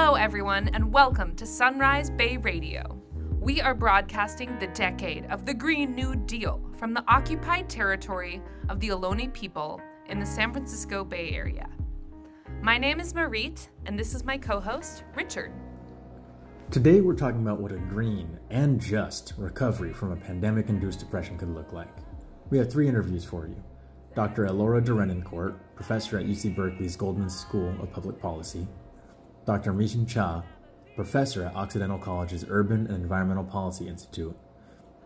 Hello, everyone, and welcome to Sunrise Bay Radio. We are broadcasting the decade of the Green New Deal from the occupied territory of the Ohlone people in the San Francisco Bay Area. My name is Marit, and this is my co host, Richard. Today, we're talking about what a green and just recovery from a pandemic induced depression could look like. We have three interviews for you. Dr. Ellora de professor at UC Berkeley's Goldman School of Public Policy, Dr. Mijin Cha, professor at Occidental College's Urban and Environmental Policy Institute,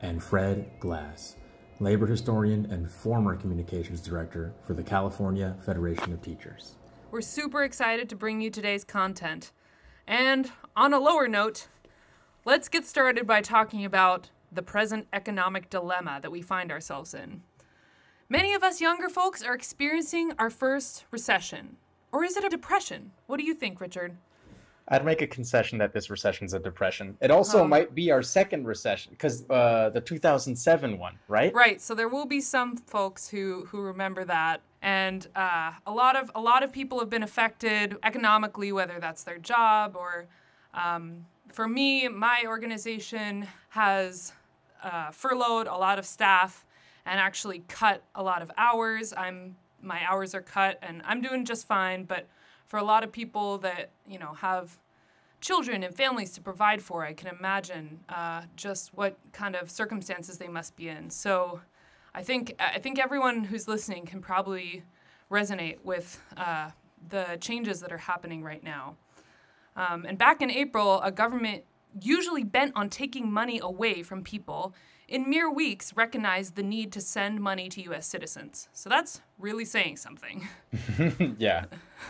and Fred Glass, labor historian and former communications director for the California Federation of Teachers. We're super excited to bring you today's content. And on a lower note, let's get started by talking about the present economic dilemma that we find ourselves in. Many of us younger folks are experiencing our first recession. Or is it a depression? What do you think, Richard? I'd make a concession that this recession is a depression. It also um, might be our second recession because uh, the 2007 one, right? Right. So there will be some folks who who remember that, and uh, a lot of a lot of people have been affected economically, whether that's their job or. Um, for me, my organization has uh, furloughed a lot of staff and actually cut a lot of hours. I'm my hours are cut, and I'm doing just fine, but for a lot of people that you know have children and families to provide for, I can imagine uh, just what kind of circumstances they must be in. So, I think I think everyone who's listening can probably resonate with uh, the changes that are happening right now. Um, and back in April, a government usually bent on taking money away from people in mere weeks recognized the need to send money to U.S. citizens. So that's really saying something. yeah.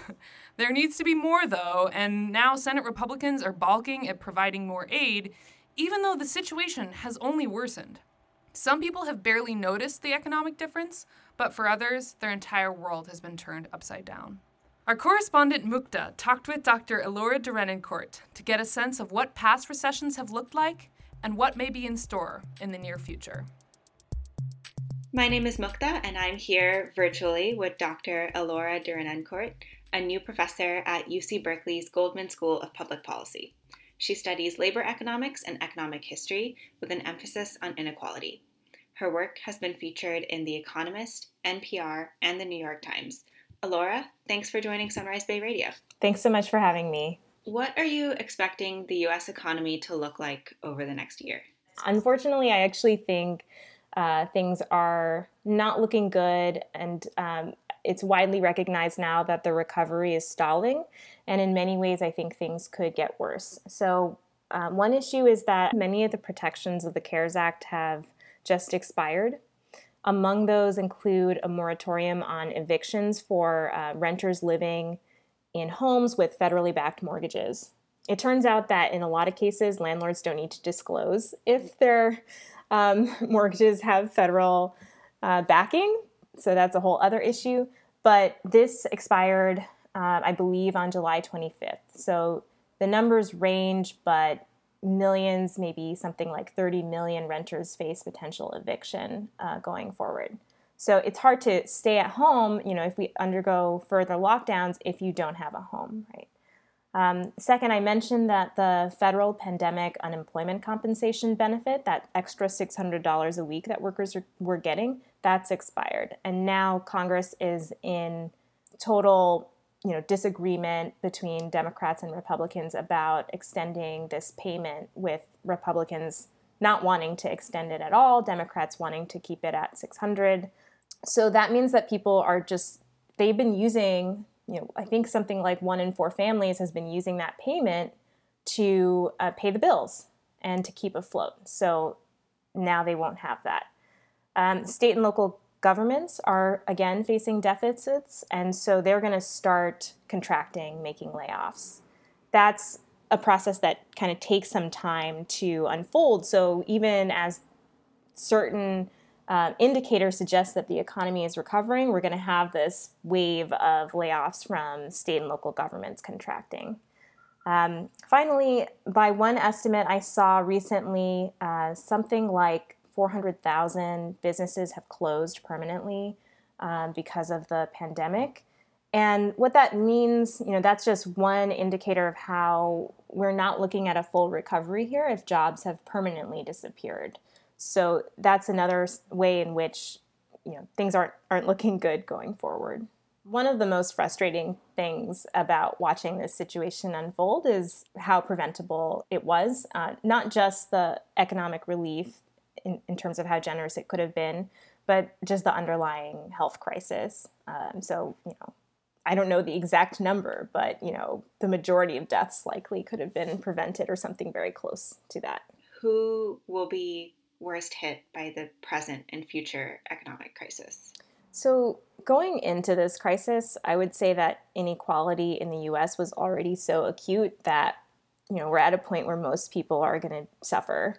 There needs to be more, though, and now Senate Republicans are balking at providing more aid, even though the situation has only worsened. Some people have barely noticed the economic difference, but for others, their entire world has been turned upside down. Our correspondent Mukta talked with Dr. Ellora Derenoncourt to get a sense of what past recessions have looked like and what may be in store in the near future. My name is Mukta, and I'm here virtually with Dr. Ellora Derenoncourt, a new professor at UC Berkeley's Goldman School of Public Policy. She studies labor economics and economic history with an emphasis on inequality. Her work has been featured in The Economist, NPR, and The New York Times. Ellora, thanks for joining Sunrise Bay Radio. Thanks so much for having me. What are you expecting the US economy to look like over the next year? Unfortunately, I actually think uh, things are not looking good, and um, it's widely recognized now that the recovery is stalling. And in many ways, I think things could get worse. So, um, one issue is that many of the protections of the CARES Act have just expired. Among those include a moratorium on evictions for uh, renters living in homes with federally backed mortgages. It turns out that in a lot of cases, landlords don't need to disclose if their um, mortgages have federal uh, backing, so that's a whole other issue. But this expired, uh, I believe, on July 25th. So the numbers range, but millions, maybe something like 30 million renters face potential eviction uh, going forward. So it's hard to stay at home, you know, if we undergo further lockdowns if you don't have a home, right? Um, second, I mentioned that the federal pandemic unemployment compensation benefit, that extra $600 a week that workers are, were getting, that's expired. And now Congress is in total you know, disagreement between Democrats and Republicans about extending this payment, with Republicans not wanting to extend it at all, Democrats wanting to keep it at 600. So that means that people are just they've been using you know, I think something like one in four families has been using that payment to uh, pay the bills and to keep afloat. So now they won't have that. Um, state and local governments are again facing deficits, and so they're going to start contracting, making layoffs. That's a process that kind of takes some time to unfold. So even as certain uh, indicators suggest that the economy is recovering, we're going to have this wave of layoffs from state and local governments contracting. Um, finally, by one estimate I saw recently, uh, something like 400,000 businesses have closed permanently um, because of the pandemic. And what that means, you know, that's just one indicator of how we're not looking at a full recovery here if jobs have permanently disappeared. So that's another way in which, you know, things aren't aren't looking good going forward. One of the most frustrating things about watching this situation unfold is how preventable it was. Uh, not just the economic relief in, in terms of how generous it could have been, but just the underlying health crisis. Um, so, you know, I don't know the exact number, but you know, the majority of deaths likely could have been prevented or something very close to that. Who will be worst hit by the present and future economic crisis? So, going into this crisis, I would say that inequality in the US was already so acute that you know, we're at a point where most people are going to suffer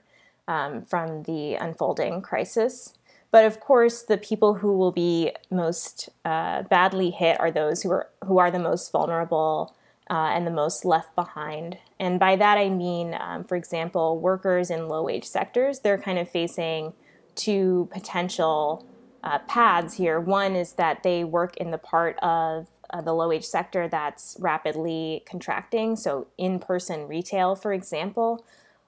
um, from the unfolding crisis. But of course, the people who will be most uh, badly hit are those who are who are the most vulnerable uh, and the most left behind. And by that I mean, um, for example, workers in low wage sectors. They're kind of facing two potential uh, paths here. One is that they work in the part of uh, the low wage sector that's rapidly contracting, so in person retail, for example,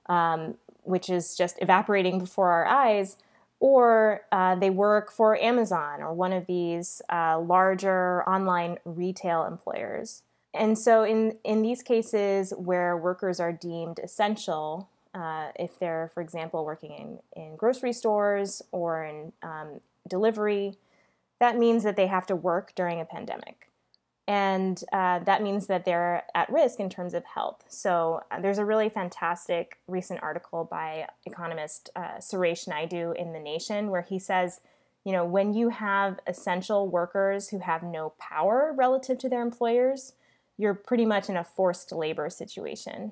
um, which is just evaporating before our eyes or uh, they work for Amazon or one of these uh, larger online retail employers. And so, in, in these cases where workers are deemed essential, uh, if they're, for example, working in, in grocery stores or in um, delivery, that means that they have to work during a pandemic and uh, that means that they're at risk in terms of health. So uh, there's a really fantastic recent article by economist uh, Suresh Naidu in The Nation where he says, you know, when you have essential workers who have no power relative to their employers, you're pretty much in a forced labor situation.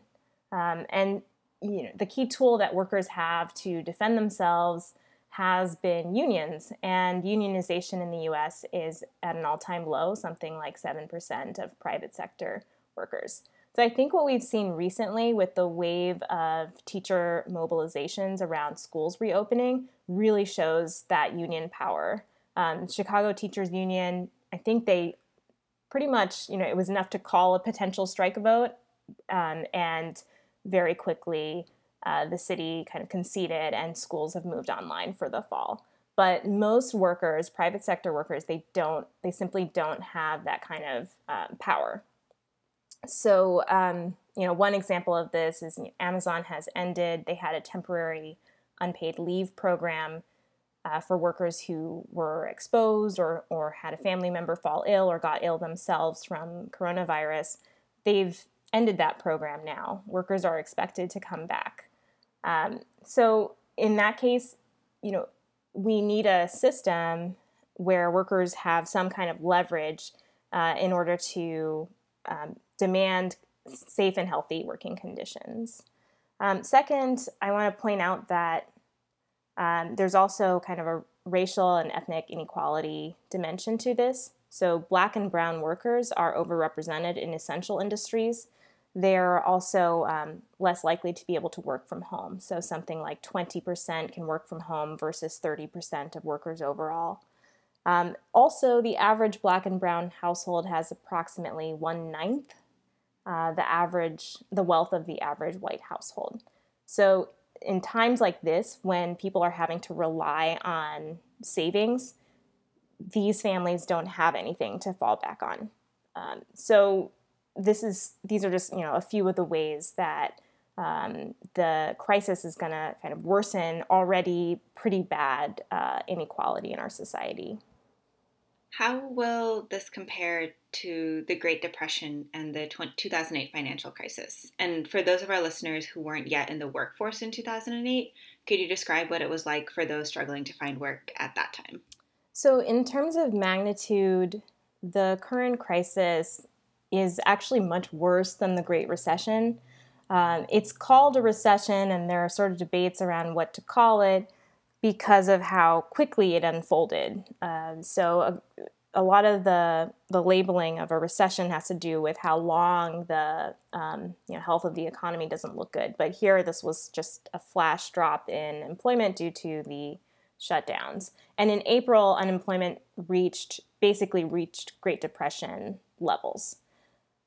Um, and you know, the key tool that workers have to defend themselves has been unions, and unionization in the US is at an all time low, something like 7% of private sector workers. So I think what we've seen recently with the wave of teacher mobilizations around schools reopening really shows that union power. Um, Chicago Teachers Union, I think they pretty much, you know, it was enough to call a potential strike vote um, and very quickly uh, the city kind of conceded and schools have moved online for the fall. But most workers, private sector workers, they don't, they simply don't have that kind of um, power. So, um, you know, one example of this is Amazon has ended, they had a temporary unpaid leave program uh, for workers who were exposed or, or had a family member fall ill or got ill themselves from coronavirus. They've ended that program now. Workers are expected to come back. Um, so in that case, you know, we need a system where workers have some kind of leverage uh, in order to um, demand safe and healthy working conditions. Um, second, I want to point out that um, there's also kind of a racial and ethnic inequality dimension to this. So, black and brown workers are overrepresented in essential industries, they're also um, less likely to be able to work from home. So something like 20% can work from home versus 30% of workers overall. Um, also, the average black and brown household has approximately one ninth uh, the average, the wealth of the average white household. So, in times like this, when people are having to rely on savings, these families don't have anything to fall back on. Um, so, this is these are just you know a few of the ways that um, the crisis is going to kind of worsen already pretty bad uh, inequality in our society. How will this compare to the Great Depression and the 2008 financial crisis? And for those of our listeners who weren't yet in the workforce in 2008, could you describe what it was like for those struggling to find work at that time? So, in terms of magnitude, the current crisis is actually much worse than the Great Recession. Um, it's called a recession, and there are sort of debates around what to call it because of how quickly it unfolded. Uh, so, a, a, lot of the the labeling of a recession has to do with how long the um, you know, health of the economy doesn't look good. But here, this was just a flash drop in employment due to the shutdowns. And in April, unemployment reached basically reached Great Depression levels.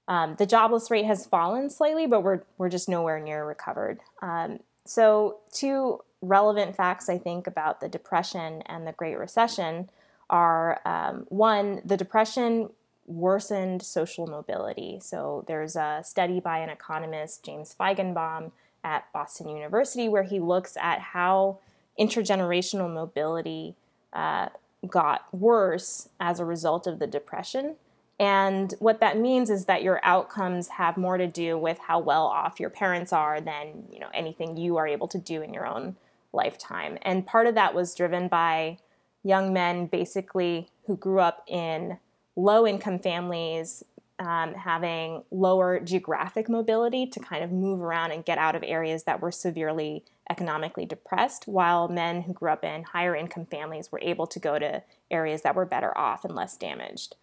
Um, the jobless rate has fallen slightly, but we're, we're just nowhere near recovered. Um, so, two relevant facts I think about the Depression and the Great Recession are um, one, the Depression worsened social mobility. So, there's a study by an economist, James Feigenbaum, at Boston University, where he looks at how intergenerational mobility uh, got worse as a result of the Depression. And what that means is that your outcomes have more to do with how well off your parents are than you know anything you are able to do in your own lifetime. And part of that was driven by young men basically who grew up in low income families um, having lower geographic mobility to kind of move around and get out of areas that were severely economically depressed, while men who grew up in higher income families were able to go to areas that were better off and less damaged.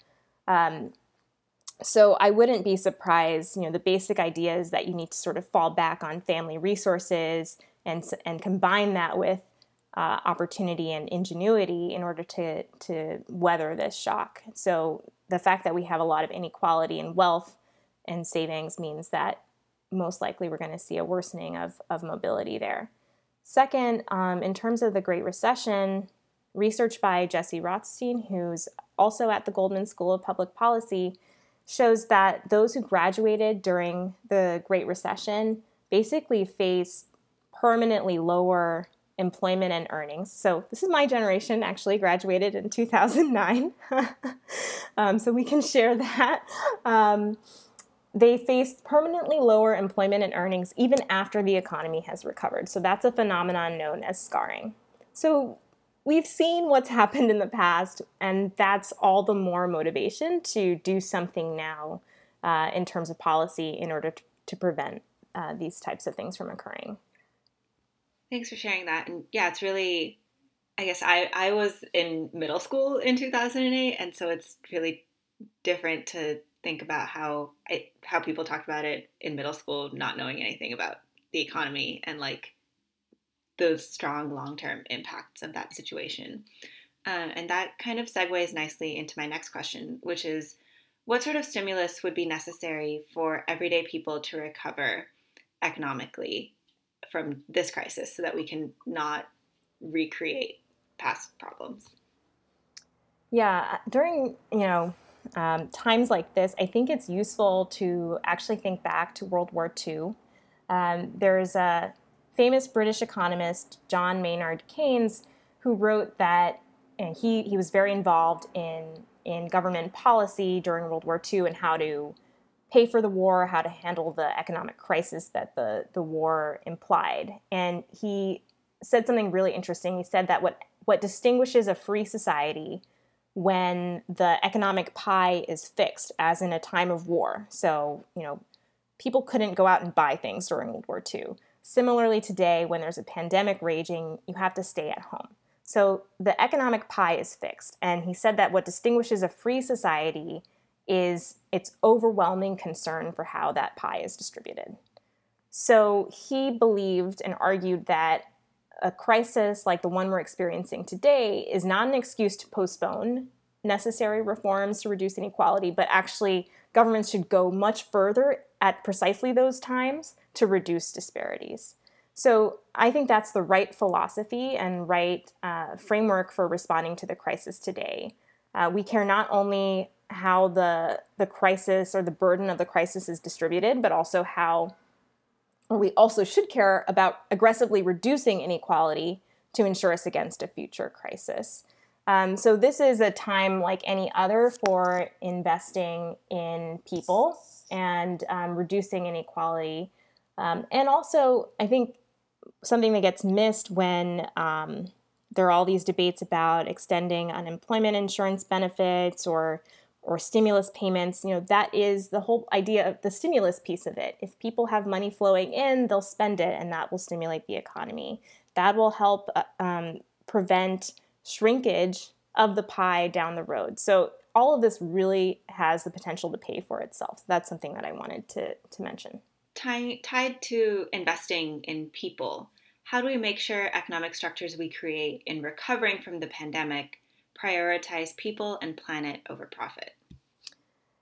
Um, so I wouldn't be surprised. You know, the basic idea is that you need to sort of fall back on family resources and and combine that with uh, opportunity and ingenuity in order to to weather this shock. So the fact that we have a lot of inequality in wealth and savings means that most likely we're going to see a worsening of, of mobility there. Second, um, in terms of the Great Recession, research by Jesse Rothstein, who's also at the Goldman School of Public Policy, shows that those who graduated during the Great Recession basically face permanently lower employment and earnings. So this is my generation, actually graduated in 2009. um, so we can share that. Um, they face permanently lower employment and earnings even after the economy has recovered. So that's a phenomenon known as scarring. So we've seen what's happened in the past, and that's all the more motivation to do something now uh, in terms of policy in order to, to prevent uh, these types of things from occurring. Thanks for sharing that. And yeah, it's really, I guess I, I was in middle school in 2008, and so it's really different to think about how I, how people talked about it in middle school, not knowing anything about the economy and like those strong long term impacts of that situation. Uh, and that kind of segues nicely into my next question, which is what sort of stimulus would be necessary for everyday people to recover economically from this crisis so that we can not recreate past problems. Yeah, during, you know, um, times like this, I think it's useful to actually think back to World War II. Um, there's a famous British economist, John Maynard Keynes, who wrote that he, he was very involved in, in government policy during World War II and how to pay for the war, how to handle the economic crisis that the, the war implied. And he said something really interesting. He said that what, what distinguishes a free society when the economic pie is fixed, as in a time of war. So, you know, people couldn't go out and buy things during World War II. Similarly, today, when there's a pandemic raging, you have to stay at home. So the economic pie is fixed. And he said that what distinguishes a free society is its overwhelming concern for how that pie is distributed. So he believed and argued that a crisis like the one we're experiencing today is not an excuse to postpone necessary reforms to reduce inequality, but actually governments should go much further at precisely those times to reduce disparities. So I think that's the right philosophy and right uh, framework for responding to the crisis today. Uh, we care not only how the the crisis or the burden of the crisis is distributed, but also how we also should care about aggressively reducing inequality to ensure us against a future crisis. Um, so this is a time like any other for investing in people and um, reducing inequality. Um, and also, I think something that gets missed when um, there are all these debates about extending unemployment insurance benefits or or stimulus payments, you know, that is the whole idea of the stimulus piece of it. If people have money flowing in, they'll spend it, and that will stimulate the economy. That will help uh, um, prevent shrinkage of the pie down the road. So all of this really has the potential to pay for itself. So that's something that I wanted to, to mention. Tied, tied to investing in people, how do we make sure economic structures we create in recovering from the pandemic prioritize people and planet over profit?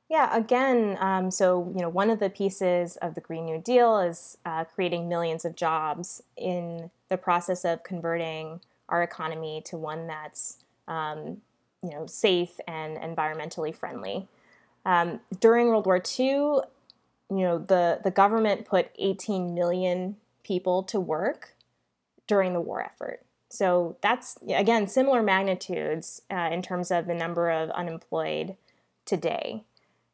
Yeah, again, um, so you know, one of the pieces of the Green New Deal is uh, creating millions of jobs in the process of converting our economy to one that's um, you know safe and environmentally friendly. Um, during World War II, you know, the the government put 18 million people to work during the war effort. So that's again similar magnitudes uh, in terms of the number of unemployed today.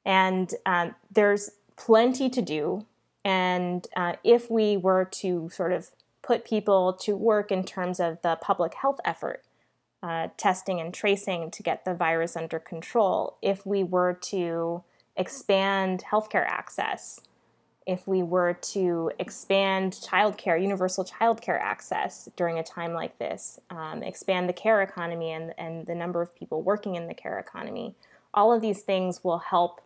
And um, there's plenty to do. And uh, if we were to sort of put people to work in terms of the public health effort, uh, testing and tracing to get the virus under control, if we were to expand healthcare access, if we were to expand childcare, universal childcare access during a time like this, um, expand the care economy and, and the number of people working in the care economy, all of these things will help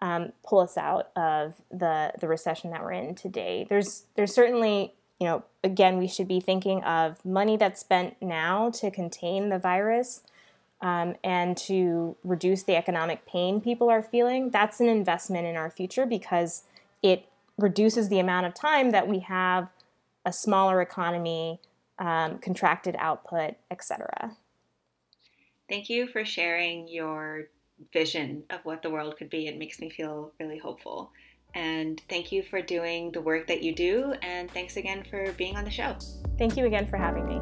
um, pull us out of the the recession that we're in today. There's there's certainly you know again we should be thinking of money that's spent now to contain the virus um, and to reduce the economic pain people are feeling. That's an investment in our future because it reduces the amount of time that we have a smaller economy, um, contracted output, etc. Thank you for sharing your vision of what the world could be. It makes me feel really hopeful. And thank you for doing the work that you do. And thanks again for being on the show. Thank you again for having me.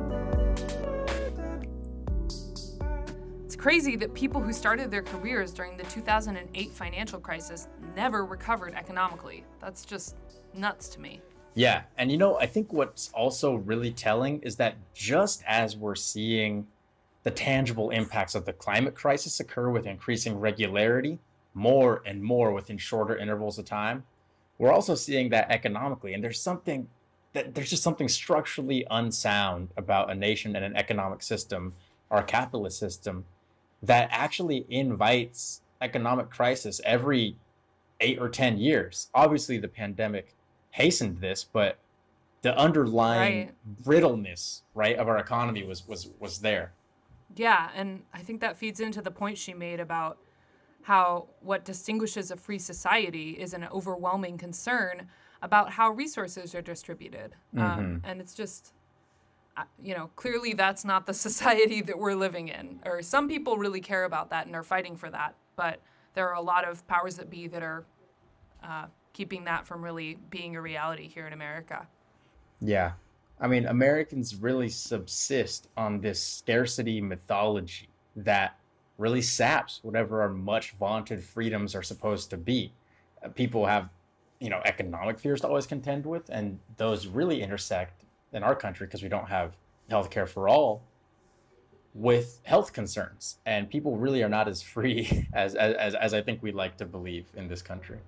It's crazy that people who started their careers during the 2008 financial crisis never recovered economically. That's just nuts to me. Yeah. And you know, I think what's also really telling is that just as we're seeing the tangible impacts of the climate crisis occur with increasing regularity, more and more within shorter intervals of time. We're also seeing that economically, and there's something that there's just something structurally unsound about a nation and an economic system, our capitalist system, that actually invites economic crisis every eight or ten years. Obviously, the pandemic hastened this, but the underlying right. brittleness, right, of our economy was was was there. Yeah, and I think that feeds into the point she made about how what distinguishes a free society is an overwhelming concern about how resources are distributed. Um, mm-hmm. Um, and it's just, uh, you know, clearly that's not the society that we're living in. Or some people really care about that and are fighting for that. But there are a lot of powers that be that are uh, keeping that from really being a reality here in America. Yeah, I mean, Americans really subsist on this scarcity mythology that really saps whatever our much vaunted freedoms are supposed to be. Uh, people have, you know, economic fears to always contend with, and those really intersect in our country because we don't have healthcare for all with health concerns and people really are not as free as, as as i think we'd like to believe in this country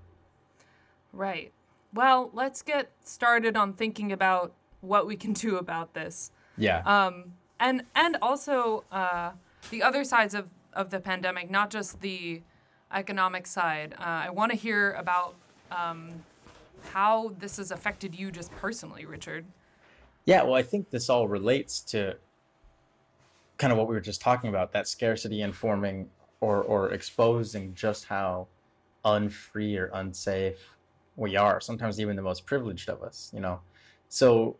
right well let's get started on thinking about what we can do about this. Yeah. Um, and and also uh, the other sides of, of the pandemic, not just the economic side. Uh, I want to hear about um, how this has affected you just personally, Richard. Yeah, well, I think this all relates to kind of what we were just talking about that scarcity informing or, or exposing just how unfree or unsafe we are, sometimes even the most privileged of us, you know. So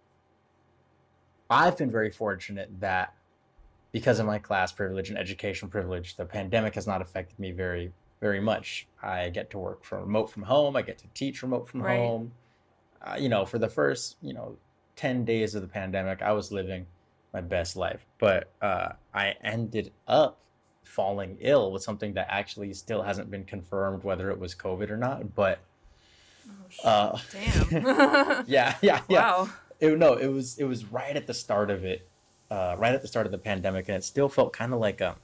I've been very fortunate that because of my class privilege and education privilege, the pandemic has not affected me very, very much. I get to work from remote from home. I get to teach remote from right. home. Uh, you know, for the first, you know, 10 days of the pandemic, I was living my best life. But uh, I ended up falling ill with something that actually still hasn't been confirmed whether it was COVID or not. But oh, uh, damn. yeah, yeah, yeah. Wow it, no, it was it was right at the start of it, uh, right at the start of the pandemic, and it still felt kind of like a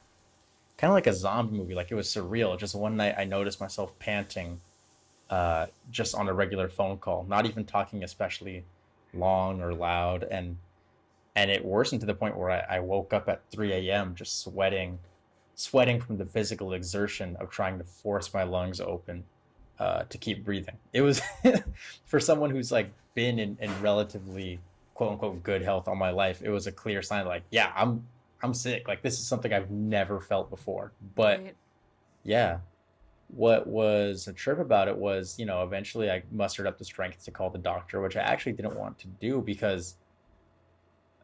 kind of like a zombie movie. Like it was surreal. Just one night, I noticed myself panting, uh, just on a regular phone call, not even talking especially long or loud, and and it worsened to the point where I, I woke up at 3 a.m. just sweating, sweating from the physical exertion of trying to force my lungs open uh, to keep breathing. It was for someone who's like been in, in relatively quote unquote good health all my life, it was a clear sign like, yeah, I'm I'm sick. Like this is something I've never felt before. But Right. yeah, what was a trip about it was, you know, eventually I mustered up the strength to call the doctor, which I actually didn't want to do because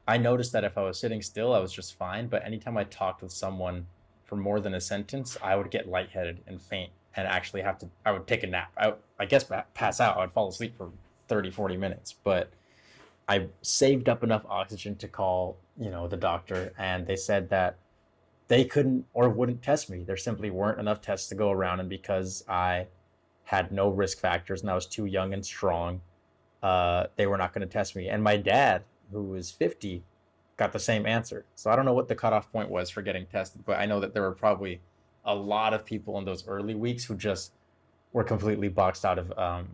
I noticed that if I was sitting still, I was just fine. But anytime I talked with someone for more than a sentence, I would get lightheaded and faint and actually have to, I would take a nap. I, I guess pass out. I would fall asleep for 30, 40 minutes. But I saved up enough oxygen to call, you know, the doctor, and they said that they couldn't or wouldn't test me. There simply weren't enough tests to go around, and because I had no risk factors and I was too young and strong, uh, they were not going to test me. And my dad, who was 50, got the same answer. So I don't know what the cutoff point was for getting tested, but I know that there were probably a lot of people in those early weeks who just were completely boxed out of um,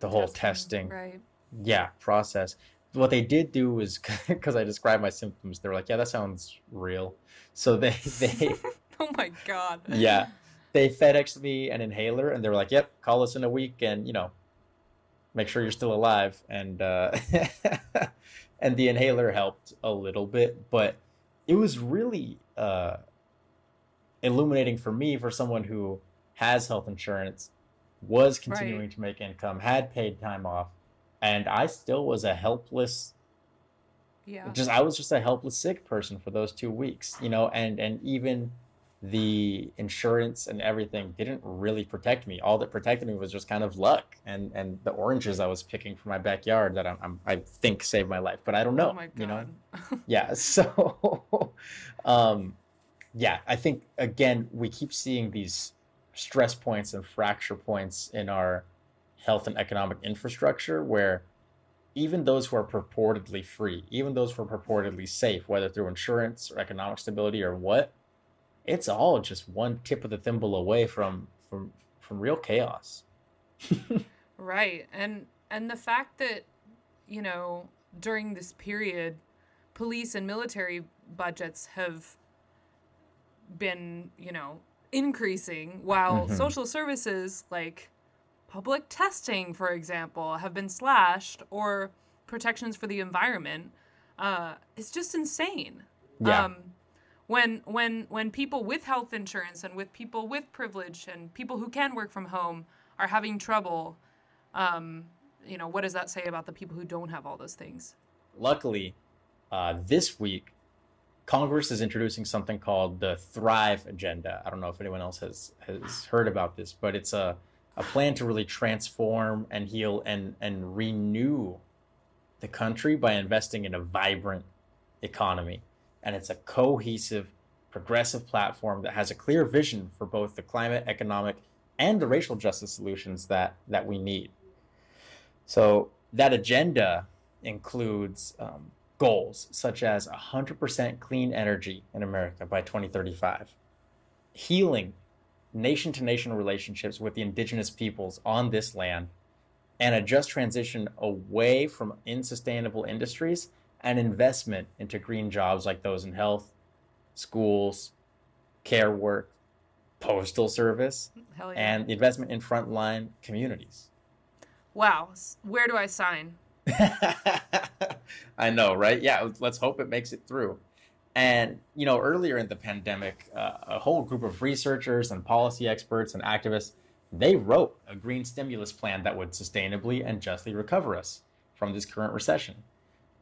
the whole testing Right. Yeah process what they did do was because i described my symptoms they were like yeah that sounds real so they they Oh my god. yeah they FedExed me an inhaler and they were like yep call us in a week and you know make sure you're still alive and uh and the inhaler helped a little bit but it was really uh illuminating for me for someone who has health insurance was continuing Right. to make income had paid time off and i still was a helpless Yeah. just i was just a helpless sick person for those two weeks you know and and even the insurance and everything didn't really protect me all that protected me was just kind of luck and and the oranges i was picking from my backyard that i'm, I'm i think saved my life but i don't know Oh my god. you know yeah so um yeah i think again we keep seeing these stress points and fracture points in our health and economic infrastructure where even those who are purportedly free even those who are purportedly safe whether through insurance or economic stability or what it's all just one tip of the thimble away from from from real chaos Right. And and the fact that you know, during this period police and military budgets have been, you know, increasing while Mhm. social services like public testing, for example, have been slashed or protections for the environment uh, is just insane. Yeah. Um, when when when people with health insurance and with people with privilege and people who can work from home are having trouble, um, you know, what does that say about the people who don't have all those things? luckily, uh, this week, Congress is introducing something called the Thrive Agenda. I don't know if anyone else has has heard about this, but it's a a plan to really transform and heal and and renew the country by investing in a vibrant economy. And it's a cohesive, progressive platform that has a clear vision for both the climate, economic, and the racial justice solutions that that we need. So that agenda includes um, goals such as 100% clean energy in America by 2035, healing nation to nation relationships with the indigenous peoples on this land, and a just transition away from unsustainable industries and investment into green jobs like those in health, schools, care work, postal service, yeah. and the investment in frontline communities. wow, where do I sign? I know, right? Yeah, let's hope it makes it through. And, you know, earlier in the pandemic, uh, a whole group of researchers and policy experts and activists, they wrote a green stimulus plan that would sustainably and justly recover us from this current recession.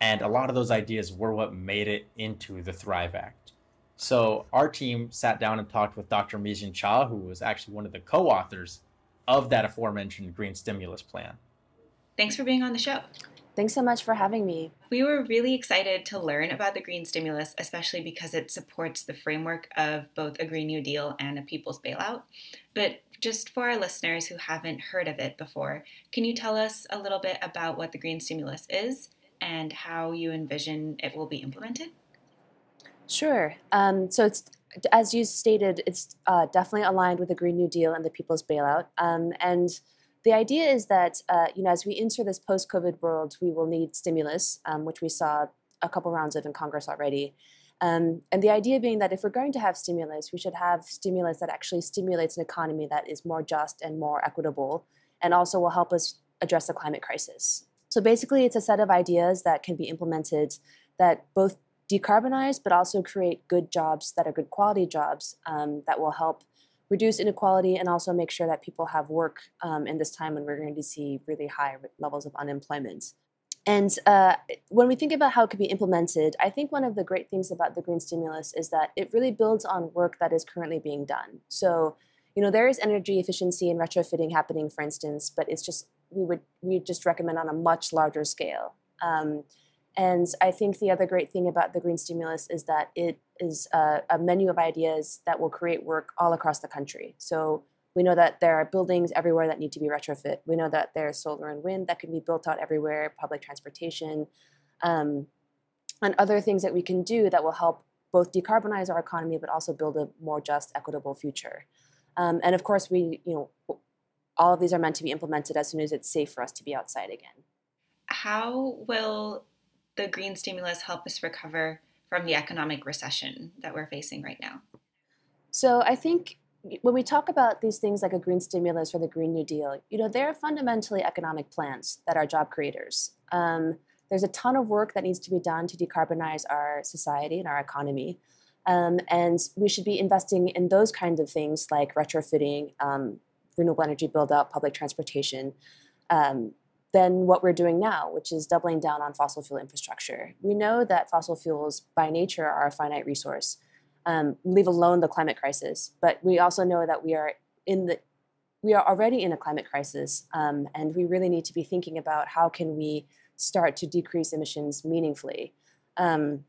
And a lot of those ideas were what made it into the Thrive Act. So our team sat down and talked with Dr. Mijin Cha, who was actually one of the co-authors of that aforementioned green stimulus plan. Thanks for being on the show. Thanks so much for having me. We were really excited to learn about the Green Stimulus, especially because it supports the framework of both a Green New Deal and a People's Bailout. But just for our listeners who haven't heard of it before, can you tell us a little bit about what the Green Stimulus is and how you envision it will be implemented? Sure. Um, so it's as you stated, it's uh, definitely aligned with the Green New Deal and the People's Bailout. Um, and the idea is that uh, you know, as we enter this post-COVID world, we will need stimulus, um, which we saw a couple rounds of in Congress already. Um, and the idea being that if we're going to have stimulus, we should have stimulus that actually stimulates an economy that is more just and more equitable, and also will help us address the climate crisis. So basically, it's a set of ideas that can be implemented that both decarbonize but also create good jobs that are good quality jobs um, that will help reduce inequality and also make sure that people have work um, in this time when we're going to see really high levels of unemployment. And uh, when we think about how it could be implemented, I think one of the great things about the green stimulus is that it really builds on work that is currently being done. So, you know, there is energy efficiency and retrofitting happening, for instance, but it's just we would we just recommend on a much larger scale. Um, and I think the other great thing about the green stimulus is that it is a, a menu of ideas that will create work all across the country. So we know that there are buildings everywhere that need to be retrofit. We know that there's solar and wind that can be built out everywhere, public transportation, um, and other things that we can do that will help both decarbonize our economy but also build a more just, equitable future. Um, and of course, we, you know, all of these are meant to be implemented as soon as it's safe for us to be outside again. How will the green stimulus help us recover from the economic recession that we're facing right now? So I think when we talk about these things like a green stimulus or the Green New Deal, you know, they're fundamentally economic plans that are job creators. Um, there's a ton of work that needs to be done to decarbonize our society and our economy. Um, and we should be investing in those kinds of things like retrofitting, um, renewable energy build out, public transportation, um, than what we're doing now, which is doubling down on fossil fuel infrastructure. We know that fossil fuels by nature are a finite resource um, leave alone the climate crisis. But we also know that we are in the we are already in a climate crisis, um, and we really need to be thinking about how can we start to decrease emissions meaningfully. Um,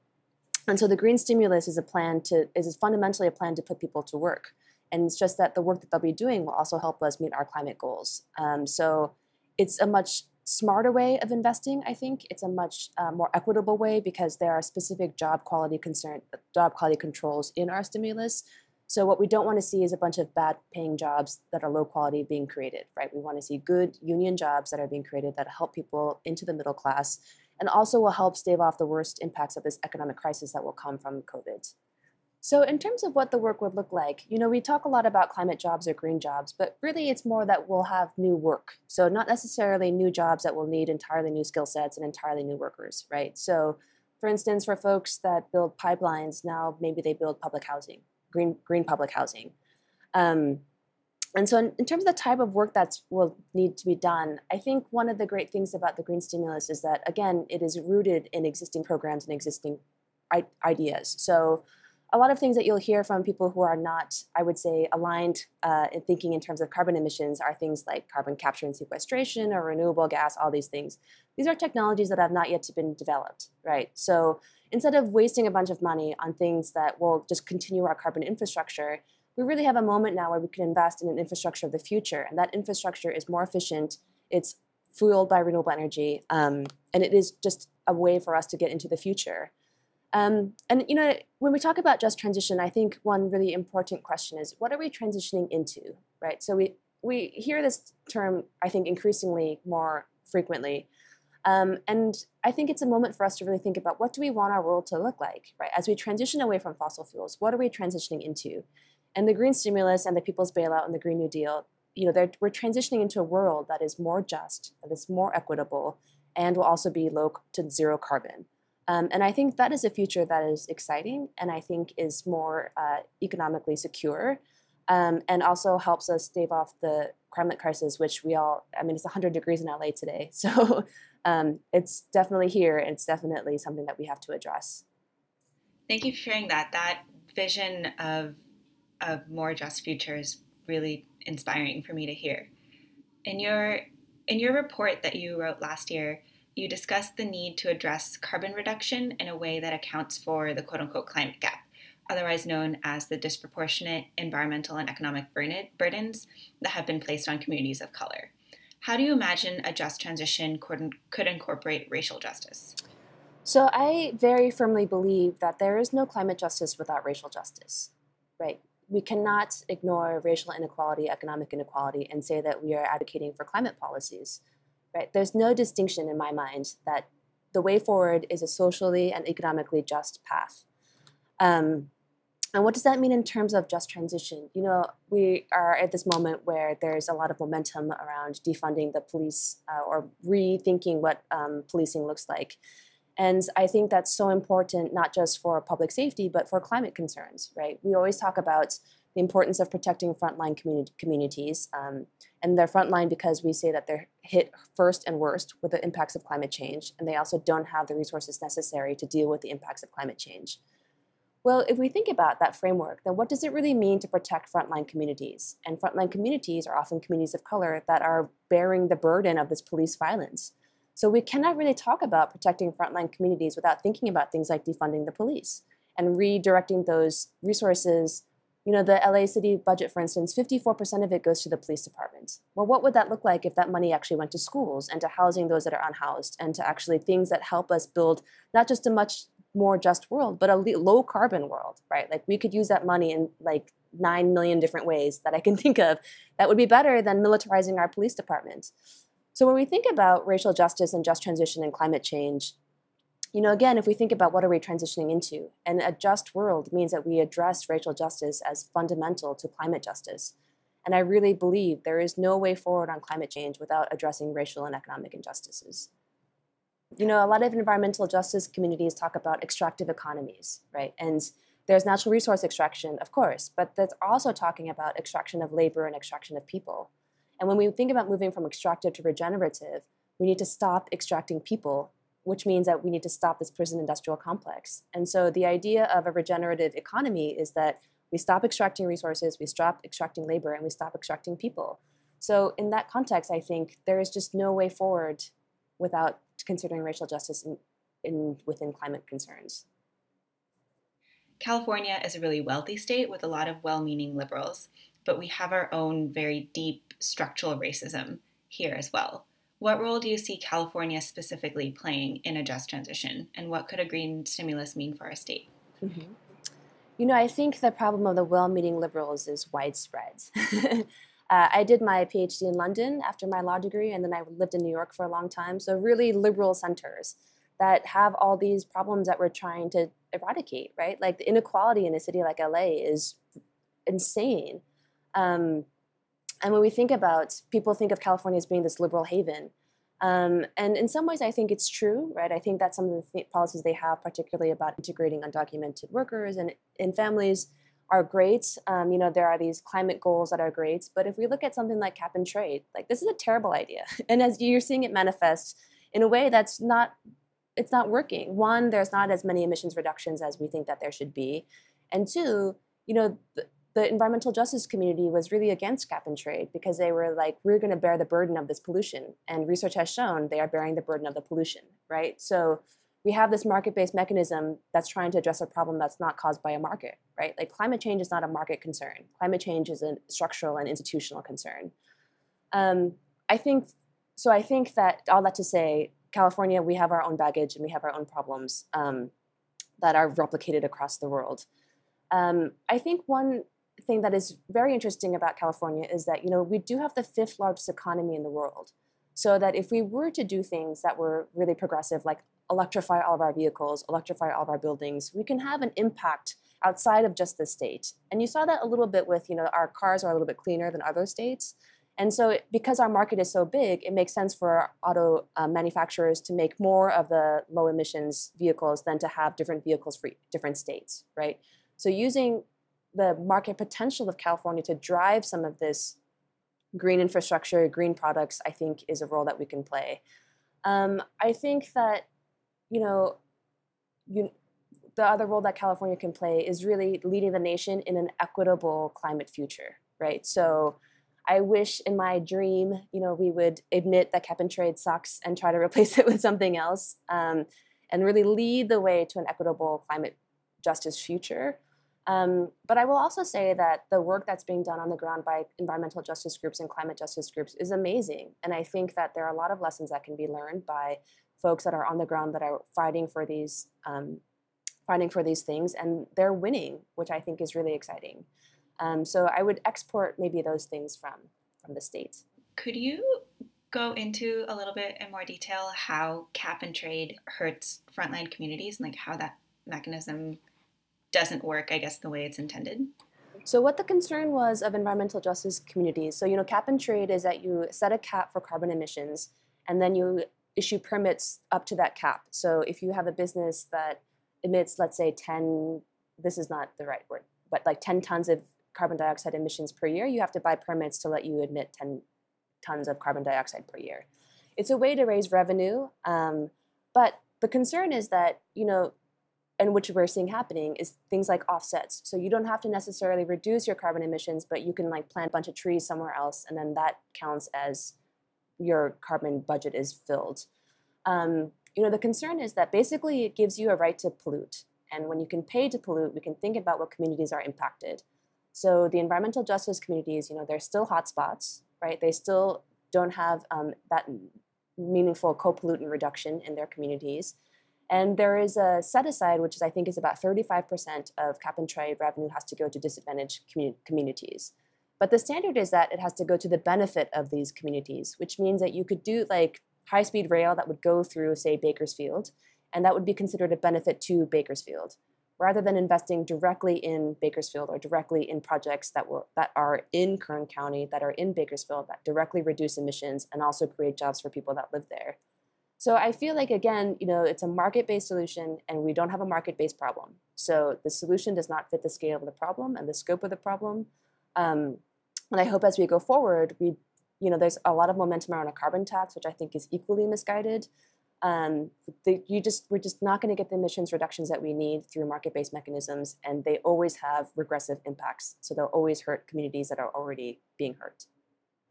and so the green stimulus is a plan to is fundamentally a plan to put people to work. And it's just that the work that they'll be doing will also help us meet our climate goals. Um, so it's a much smarter way of investing. I think it's a much uh, more equitable way because there are specific job quality concern, job quality controls in our stimulus. So what we don't want to see is a bunch of bad paying jobs that are low quality being created, right? We want to see good union jobs that are being created that help people into the middle class and also will help stave off the worst impacts of this economic crisis that will come from COVID. So, in terms of what the work would look like, you know, we talk a lot about climate jobs or green jobs, but really it's more that we'll have new work. So, not necessarily new jobs that will need entirely new skill sets and entirely new workers, right? So, for instance, for folks that build pipelines, now maybe they build public housing, green green public housing. Um, and so, in, in, terms of the type of work that will need to be done, I think one of the great things about the green stimulus is that, again, it is rooted in existing programs and existing I- ideas. So, a lot of things that you'll hear from people who are not, I would say, aligned uh, in thinking in terms of carbon emissions are things like carbon capture and sequestration or renewable gas, all these things. These are technologies that have not yet been developed, right? So instead of wasting a bunch of money on things that will just continue our carbon infrastructure, we really have a moment now where we can invest in an infrastructure of the future. And that infrastructure is more efficient, it's fueled by renewable energy, um, and it is just a way for us to get into the future. Um, and you know, when we talk about just transition, I think one really important question is what are we transitioning into, right? So we we hear this term, I think, increasingly more frequently. Um, and I think it's a moment for us to really think about what do we want our world to look like, right? As we transition away from fossil fuels, what are we transitioning into? And the green stimulus and the people's bailout and the Green New Deal, you know, we're transitioning into a world that is more just, that is more equitable, and will also be low to zero carbon. Um, and I think that is a future that is exciting and I think is more uh, economically secure um, and also helps us stave off the climate crisis, which we all, I mean, it's 100 degrees in LA today. So um, it's definitely here and it's definitely something that we have to address. Thank you for sharing that. That vision of, of more just future is really inspiring for me to hear. In your, in your report that you wrote last year, you discussed the need to address carbon reduction in a way that accounts for the quote unquote climate gap, otherwise known as the disproportionate environmental and economic burdens that have been placed on communities of color. How do you imagine a just transition could incorporate racial justice? So, I very firmly believe that there is no climate justice without racial justice, right? We cannot ignore racial inequality, economic inequality, and say that we are advocating for climate policies right? There's no distinction in my mind that the way forward is a socially and economically just path. Um, and what does that mean in terms of just transition? You know, we are at this moment where there's a lot of momentum around defunding the police uh, or rethinking what um, policing looks like. And I think that's so important, not just for public safety, but for climate concerns, right? We always talk about the importance of protecting frontline communi- communities. Um, and they're frontline because we say that they're hit first and worst with the impacts of climate change, and they also don't have the resources necessary to deal with the impacts of climate change. Well, if we think about that framework, then what does it really mean to protect frontline communities? And frontline communities are often communities of color that are bearing the burden of this police violence. So we cannot really talk about protecting frontline communities without thinking about things like defunding the police and redirecting those resources. You know, the LA city budget, for instance, 54% of it goes to the police department. Well, what would that look like if that money actually went to schools and to housing those that are unhoused and to actually things that help us build not just a much more just world, but a low carbon world, right? Like we could use that money in like 9 million different ways that I can think of that would be better than militarizing our police department. So when we think about racial justice and just transition and climate change, you know, again, if we think about what are we transitioning into, and a just world means that we address racial justice as fundamental to climate justice. And I really believe there is no way forward on climate change without addressing racial and economic injustices you know, a lot of environmental justice communities talk about extractive economies, right? And there's natural resource extraction, of course, but that's also talking about extraction of labor and extraction of people. And when we think about moving from extractive to regenerative, we need to stop extracting people, which means that we need to stop this prison industrial complex. And so the idea of a regenerative economy is that we stop extracting resources, we stop extracting labor, and we stop extracting people. So in that context, I think there is just no way forward without considering racial justice in, in within climate concerns. California is a really wealthy state with a lot of well meaning liberals, but we have our own very deep structural racism here as well. What role do you see California specifically playing in a just transition, and what could a green stimulus mean for our state? Mm-hmm. You know, I think the problem of the well meaning liberals is widespread. Uh, I did my PhD in London after my law degree, and then I lived in New York for a long time. So, really liberal centers that have all these problems that we're trying to eradicate, right? Like the inequality in a city like LA is insane. Um, and when we think about people think of California as being this liberal haven. Um, and in some ways, I think it's true, right? I think that some of the th- policies they have, particularly about integrating undocumented workers and in families, are great. Um, you know, there are these climate goals that are great. But if we look at something like cap and trade, like this is a terrible idea. And as you're seeing it manifest in a way that's not it's not working. One, there's not as many emissions reductions as we think that there should be. And two, you know, the, the environmental justice community was really against cap and trade because they were like, we're going to bear the burden of this pollution. And research has shown they are bearing the burden of the pollution, right? So we have this market-based mechanism that's trying to address a problem that's not caused by a market, right? Like climate change is not a market concern. Climate change is a structural and institutional concern. Um, I think so. I think that all that to say, California, we have our own baggage and we have our own problems um, that are replicated across the world. Um, I think one thing that is very interesting about California is that you know we do have the fifth largest economy in the world. So that if we were to do things that were really progressive, like electrify all of our vehicles, electrify all of our buildings, we can have an impact outside of just the state. And you saw that a little bit with, you know, our cars are a little bit cleaner than other states. And so, because our market is so big, it makes sense for auto uh, manufacturers to make more of the low emissions vehicles than to have different vehicles for different states, right? So, using the market potential of California to drive some of this green infrastructure, green products, I think is a role that we can play. Um, I think that you know, you, the other role that California can play is really leading the nation in an equitable climate future, right? So I wish in my dream, you know, we would admit that cap and trade sucks and try to replace it with something else um, and really lead the way to an equitable climate justice future. Um, but I will also say that the work that's being done on the ground by environmental justice groups and climate justice groups is amazing. And I think that there are a lot of lessons that can be learned by folks that are on the ground that are fighting for these um, fighting for these things, and they're winning, which I think is really exciting. Um, so I would export maybe those things from from the states. Could you go into a little bit in more detail how cap and trade hurts frontline communities and like how that mechanism doesn't work, I guess, the way it's intended? So what the concern was of environmental justice communities, so you know, cap and trade is that you set a cap for carbon emissions and then you issue permits up to that cap. So if you have a business that emits, let's say 10, this is not the right word, but like 10 tons of carbon dioxide emissions per year, you have to buy permits to let you emit 10 tons of carbon dioxide per year. It's a way to raise revenue, um, but the concern is that, you know, and which we're seeing happening is things like offsets. So you don't have to necessarily reduce your carbon emissions, but you can like plant a bunch of trees somewhere else, and then that counts as your carbon budget is filled. Um, you know, the concern is that basically it gives you a right to pollute. And when you can pay to pollute, we can think about what communities are impacted. So the environmental justice communities, you know, they're still hotspots, right? They still don't have um, that meaningful co-pollutant reduction in their communities. And there is a set aside, which is I think is about 35% of cap and trade revenue has to go to disadvantaged commu- communities. But the standard is that it has to go to the benefit of these communities, which means that you could do like high speed rail that would go through, say, Bakersfield, and that would be considered a benefit to Bakersfield, rather than investing directly in Bakersfield or directly in projects that will that are in Kern County, that are in Bakersfield, that directly reduce emissions and also create jobs for people that live there. So I feel like again, you know, it's a market-based solution and we don't have a market-based problem. So the solution does not fit the scale of the problem and the scope of the problem. Um, and I hope as we go forward, we, you know, there's a lot of momentum around a carbon tax, which I think is equally misguided. Um, the, you just we're just not going to get the emissions reductions that we need through market-based mechanisms, and they always have regressive impacts. So they'll always hurt communities that are already being hurt.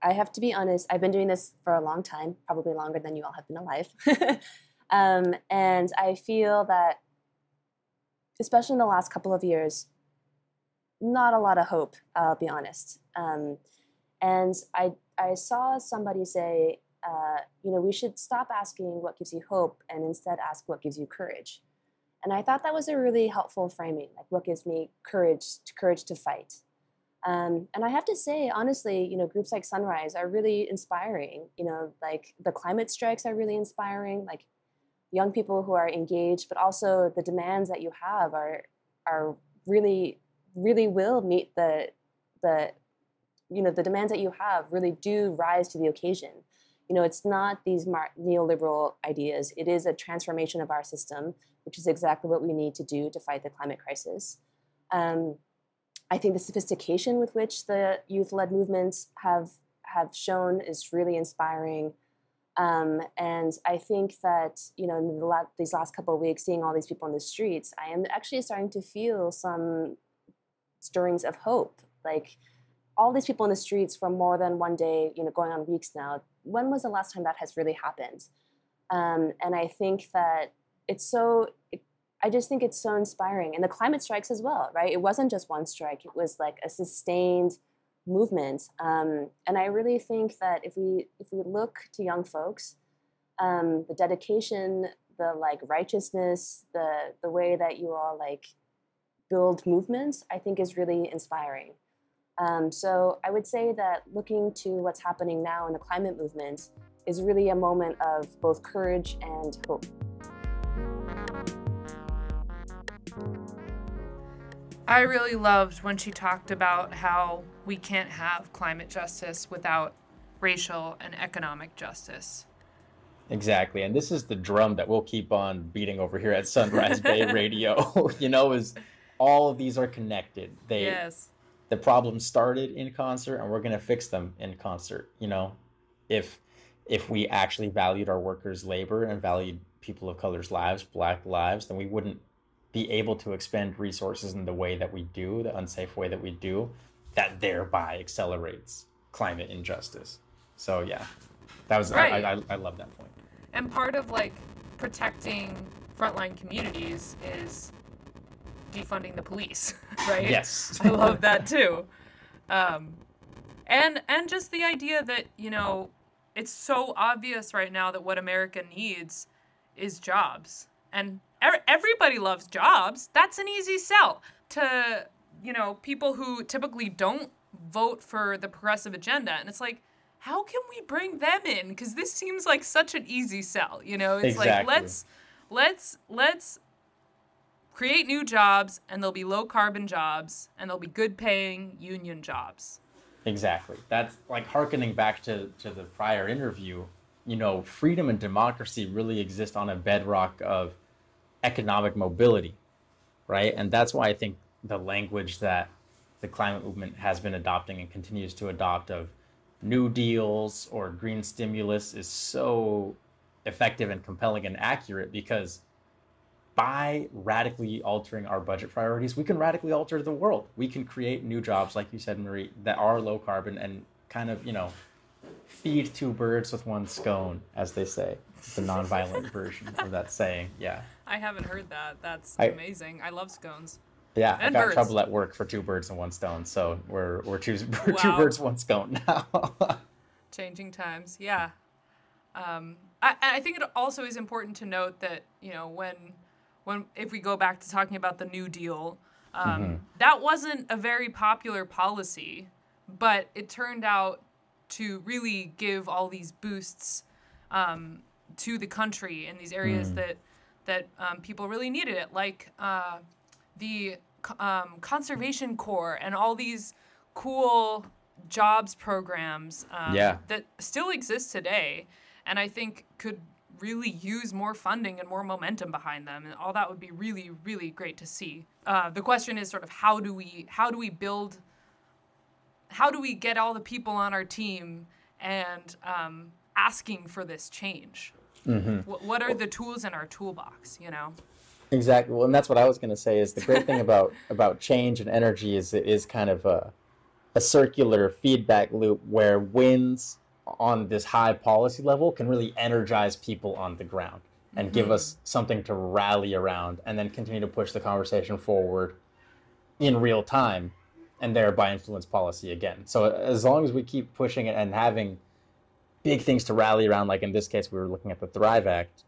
I have to be honest, I've been doing this for a long time, probably longer than you all have been alive. um, and I feel that, especially in the last couple of years, not a lot of hope, I'll be honest. Um, and I, I saw somebody say, uh, you know, we should stop asking what gives you hope and instead ask what gives you courage. And I thought that was a really helpful framing, like what gives me courage, courage to fight. Um, and I have to say, honestly, you know, groups like Sunrise are really inspiring. You know, like the climate strikes are really inspiring. Like young people who are engaged, but also the demands that you have are are really, really will meet the the you know the demands that you have really do rise to the occasion. You know, it's not these mar- neoliberal ideas. It is a transformation of our system, which is exactly what we need to do to fight the climate crisis. Um, I think the sophistication with which the youth-led movements have have shown is really inspiring. Um, and I think that you know in the la- these last couple of weeks, seeing all these people in the streets, I am actually starting to feel some stirrings of hope. Like all these people in the streets for more than one day, you know, going on weeks now. When was the last time that has really happened? Um, and I think that it's so I just think it's so inspiring. And the climate strikes as well, right? It wasn't just one strike, it was like a sustained movement. Um, and I really think that if we if we look to young folks, um, the dedication, the like righteousness, the the way that you all like build movements, I think is really inspiring. Um, so I would say that looking to what's happening now in the climate movement is really a moment of both courage and hope. I really loved when she talked about how we can't have climate justice without racial and economic justice. Exactly. And this is the drum that we'll keep on beating over here at Sunrise Bay Radio. you know, is all of these are connected. They yes. the problems started in concert and we're gonna fix them in concert, you know. If if we actually valued our workers' labor and valued people of color's lives, black lives, then we wouldn't be able to expend resources in the way that we do, the unsafe way that we do, that thereby accelerates climate injustice. So yeah, that was right. I, I, I love that point. And part of like protecting frontline communities is defunding the police, right? Yes, I love that too. Um, and and just the idea that you know it's so obvious right now that what America needs is jobs and everybody loves jobs. That's an easy sell to, you know, people who typically don't vote for the progressive agenda. And it's like, how can we bring them in? Because this seems like such an easy sell. You know, it's exactly. like let's let's let's create new jobs, and they'll be low carbon jobs, and they'll be good paying union jobs. Exactly. That's like harkening back to, to the prior interview. You know, freedom and democracy really exist on a bedrock of economic mobility, right? And that's why I think the language that the climate movement has been adopting and continues to adopt of new deals or green stimulus is so effective and compelling and accurate because by radically altering our budget priorities, we can radically alter the world. We can create new jobs, like you said, Marie, that are low carbon and kind of, you know, feed two birds with one scone, as they say. The nonviolent version of that saying. Yeah. I haven't heard that. That's I- amazing. I love scones. Yeah, I And got in birds. trouble at work for two birds and one stone, so we're we're two, we're two birds, one scone now. changing times yeah um, I, I think it also is important to note that you know when when if we go back to talking about the new deal um, that wasn't a very popular policy but it turned out to really give all these boosts um, to the country in these areas that that um, people really needed it, like uh, the um, conservation corps and all these cool jobs programs um, Yeah. that still exist today, and I think could really use more funding and more momentum behind them, and all that would be really, really great to see. Uh, the question is sort of how do we how do we build how do we get all the people on our team and um, asking for this change? Wh- what are the tools in our toolbox? You know. Exactly. Well, and that's what I was going to say. Is the great thing about about change and energy is it is kind of a a circular feedback loop where wins on this high policy level can really energize people on the ground and give us something to rally around, and then continue to push the conversation forward in real time, and thereby influence policy again. So as long as we keep pushing it and having big things to rally around, like in this case, we were looking at the Thrive Act.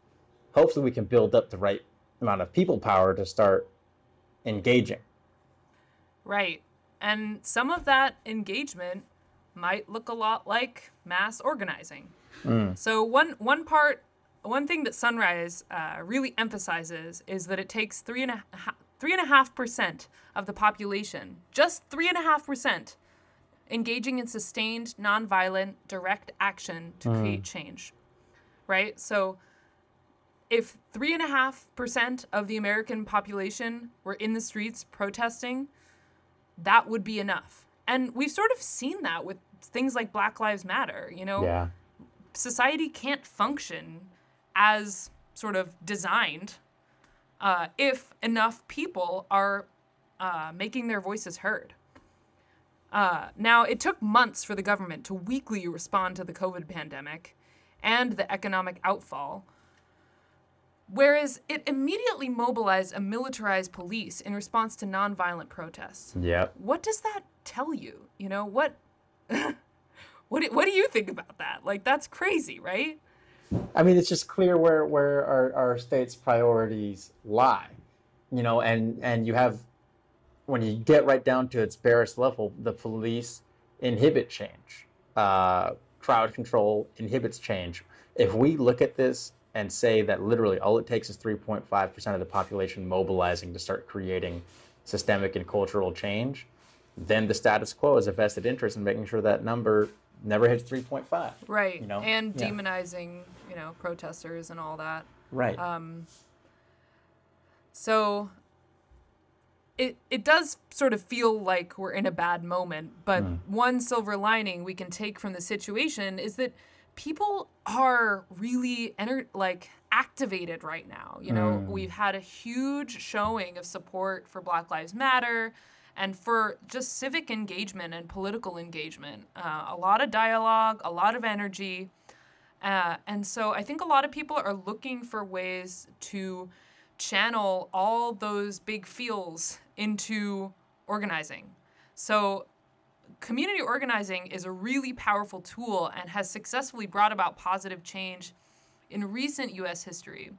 Hopefully, we can build up the right amount of people power to start engaging. Right. And some of that engagement might look a lot like mass organizing. So one one part, one thing that Sunrise uh, really emphasizes is that it takes three and a ha- three and a half percent of the population, just three and a half percent, engaging in sustained, nonviolent, direct action to hmm. create change. Right. So if three and a half percent of the American population were in the streets protesting, that would be enough. And we've sort of seen that with things like Black Lives Matter. You know, Yeah. society can't function as sort of designed uh, if enough people are uh, making their voices heard. Uh, now, it took months for the government to weakly respond to the COVID pandemic and the economic outfall, whereas it immediately mobilized a militarized police in response to nonviolent protests Yep. what does that tell you? You know, what what do, what do you think about that? Like that's crazy, right? I mean, it's just clear where where our, our state's priorities lie, you know, and and you have when you get right down to its barest level, the police inhibit change. Uh, crowd control inhibits change. If we look at this and say that literally all it takes is 3.5% of the population mobilizing to start creating systemic and cultural change, then the status quo is a vested interest in making sure that number never hits 3.5. Right. You know? and Yeah. demonizing, you know, protesters and all that. Right. Um, so it it does sort of feel like we're in a bad moment, but one silver lining we can take from the situation is that people are really ener- like activated right now. You know, we've had a huge showing of support for Black Lives Matter and for just civic engagement and political engagement. Uh, a lot of dialogue, a lot of energy. Uh, and so I think a lot of people are looking for ways to channel all those big feels into organizing. So community organizing is a really powerful tool and has successfully brought about positive change in recent US history.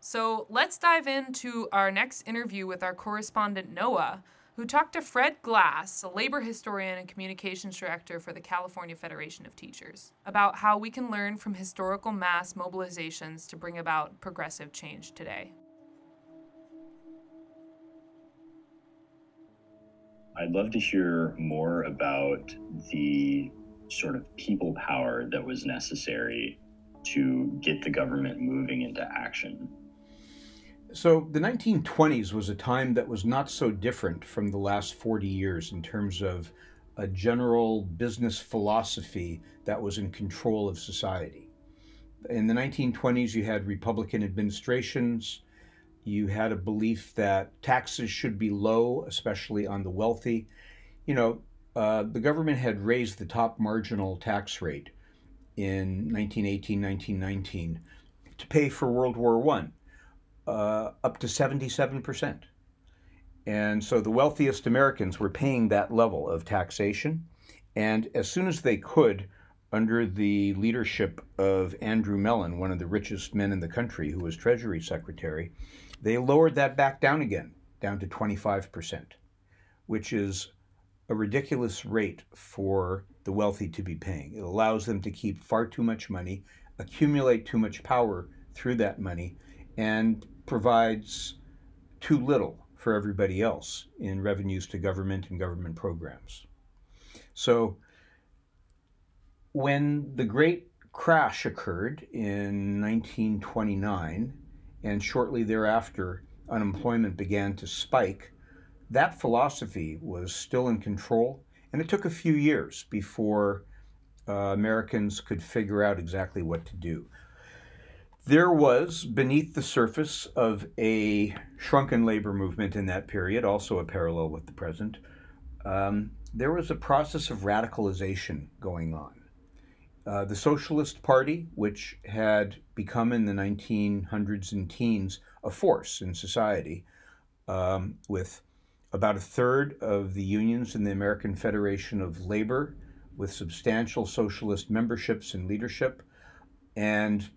So let's dive into our next interview with our correspondent Noah, who talked to Fred Glass, a labor historian and communications director for the California Federation of Teachers, about how we can learn from historical mass mobilizations to bring about progressive change today. I'd love to hear more about the sort of people power that was necessary to get the government moving into action. So, the 1920s was a time that was not so different from the last 40 years in terms of a general business philosophy that was in control of society. In the 1920s, you had Republican administrations. You had a belief that taxes should be low, especially on the wealthy. You know, uh, the government had raised the top marginal tax rate in 1918, 1919 to pay for World War I, uh, up to 77%. And so the wealthiest Americans were paying that level of taxation. And as soon as they could, under the leadership of Andrew Mellon, one of the richest men in the country who was Treasury Secretary, they lowered that back down again, down to 25%, which is a ridiculous rate for the wealthy to be paying. It allows them to keep far too much money, accumulate too much power through that money, and provides too little for everybody else in revenues to government and government programs. So, when the great crash occurred in 1929, and shortly thereafter unemployment began to spike, that philosophy was still in control. And it took a few years before uh, Americans could figure out exactly what to do. There was, beneath the surface of a shrunken labor movement in that period, also a parallel with the present, um, there was a process of radicalization going on. Uh, the Socialist Party, which had become in the 1900s and teens a force in society, um, with about a third of the unions in the American Federation of Labor, with substantial socialist memberships and leadership, and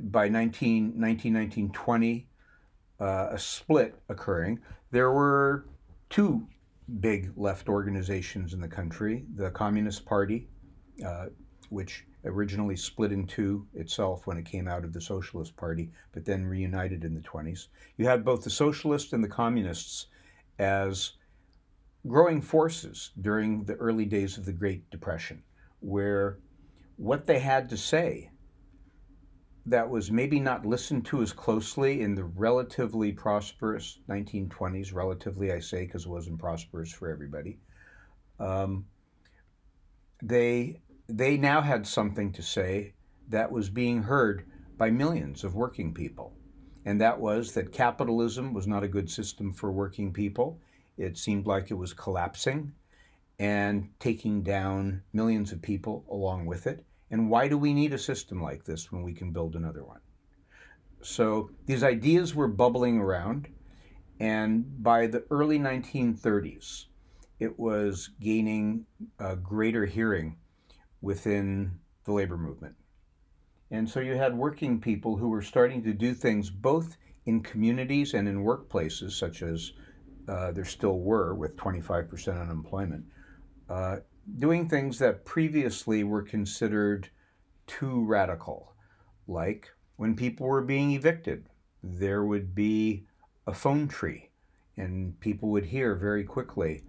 by 19, 1920, uh, a split occurring. There were two big left organizations in the country the Communist Party, uh, which originally split in two itself when it came out of the Socialist Party, but then reunited in the 20s. You had both the socialists and the communists as growing forces during the early days of the Great Depression, where what they had to say that was maybe not listened to as closely in the relatively prosperous 1920s, relatively I say because it wasn't prosperous for everybody. Um, they they now had something to say that was being heard by millions of working people. And that was that capitalism was not a good system for working people. It seemed like it was collapsing and taking down millions of people along with it. And why do we need a system like this when we can build another one? So these ideas were bubbling around. And by the early 1930s, it was gaining a greater hearing within the labor movement. And so you had working people who were starting to do things both in communities and in workplaces, such as uh, there still were with 25% unemployment, uh, doing things that previously were considered too radical. Like when people were being evicted, there would be a phone tree, and people would hear very quickly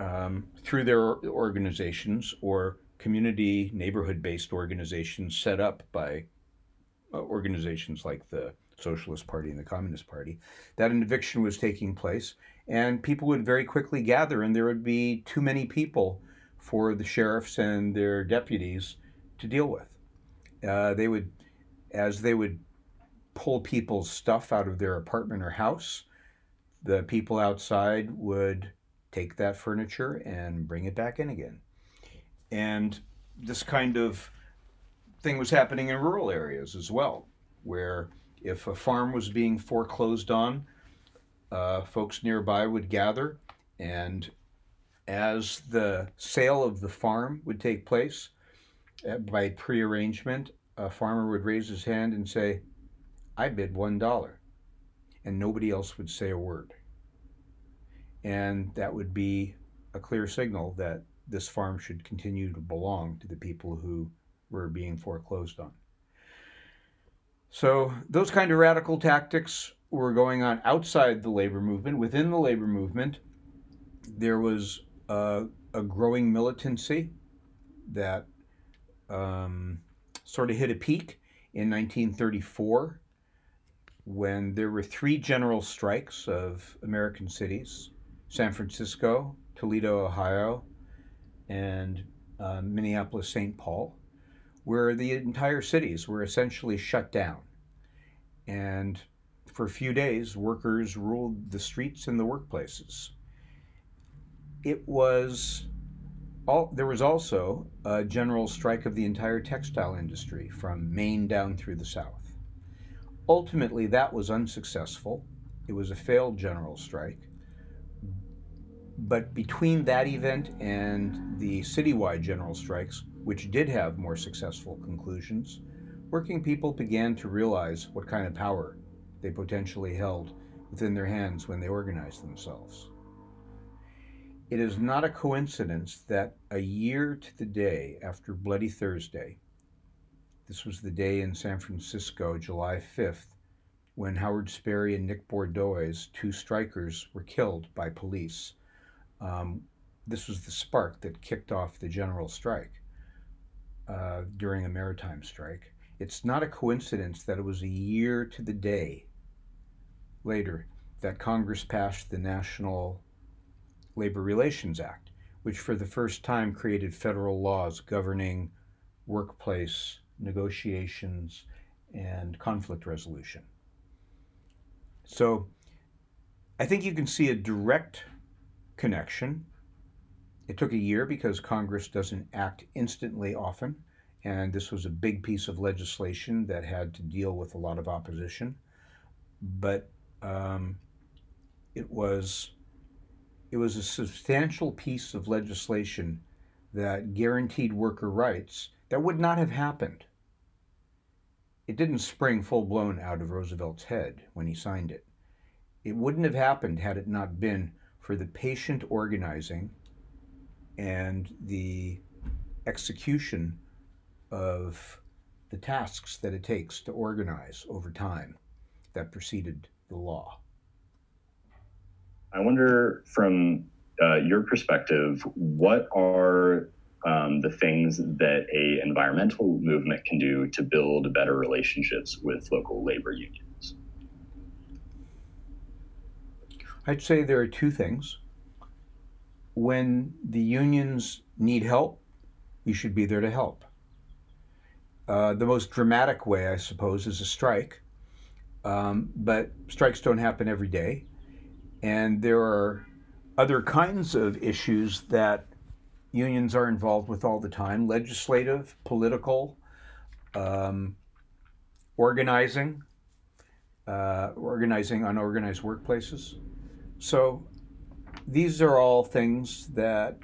um, through their organizations or community neighborhood based organizations set up by uh, organizations like the Socialist Party and the Communist Party, that an eviction was taking place, and people would very quickly gather, and there would be too many people for the sheriffs and their deputies to deal with. Uh, they would, as they would pull people's stuff out of their apartment or house, the people outside would take that furniture and bring it back in again. And this kind of thing was happening in rural areas as well, where if a farm was being foreclosed on, uh, folks nearby would gather, and as the sale of the farm would take place, uh, by prearrangement, a farmer would raise his hand and say, I bid one dollar. And nobody else would say a word. And that would be a clear signal that this farm should continue to belong to the people who were being foreclosed on. So those kind of radical tactics were going on outside the labor movement. Within the labor movement, there was a, a growing militancy that um, sort of hit a peak in 1934 when there were three general strikes of American cities San Francisco, Toledo, Ohio, and uh, Minneapolis, St. Paul, where the entire cities were essentially shut down. And for a few days, workers ruled the streets and the workplaces. It was all, there was also a general strike of the entire textile industry from Maine down through the South. Ultimately, that was unsuccessful. It was a failed general strike. But between that event and the citywide general strikes, which did have more successful conclusions, working people began to realize what kind of power they potentially held within their hands when they organized themselves. It is not a coincidence that a year to the day after Bloody Thursday, this was the day in San Francisco, July 5th, when Howard Sperry and Nick Bordoise, two strikers, were killed by police. Um, this was the spark that kicked off the general strike uh, during a maritime strike. It's not a coincidence that it was a year to the day later that Congress passed the National Labor Relations Act, which for the first time created federal laws governing workplace negotiations and conflict resolution. So I think you can see a direct connection. It took a year because Congress doesn't act instantly often, and this was a big piece of legislation that had to deal with a lot of opposition. But um, it was it was a substantial piece of legislation that guaranteed worker rights that would not have happened. It didn't spring full blown out of Roosevelt's head when he signed it. It wouldn't have happened had it not been for the patient organizing and the execution of the tasks that it takes to organize over time that preceded the law. I wonder, from uh, your perspective, what are um, the things that a environmental movement can do to build better relationships with local labor unions? I'd say there are two things. When the unions need help, we should be there to help. Uh, the most dramatic way, I suppose, is a strike. Um, but strikes don't happen every day. And there are other kinds of issues that unions are involved with all the time legislative, political, um, organizing, uh, organizing unorganized workplaces. So these are all things that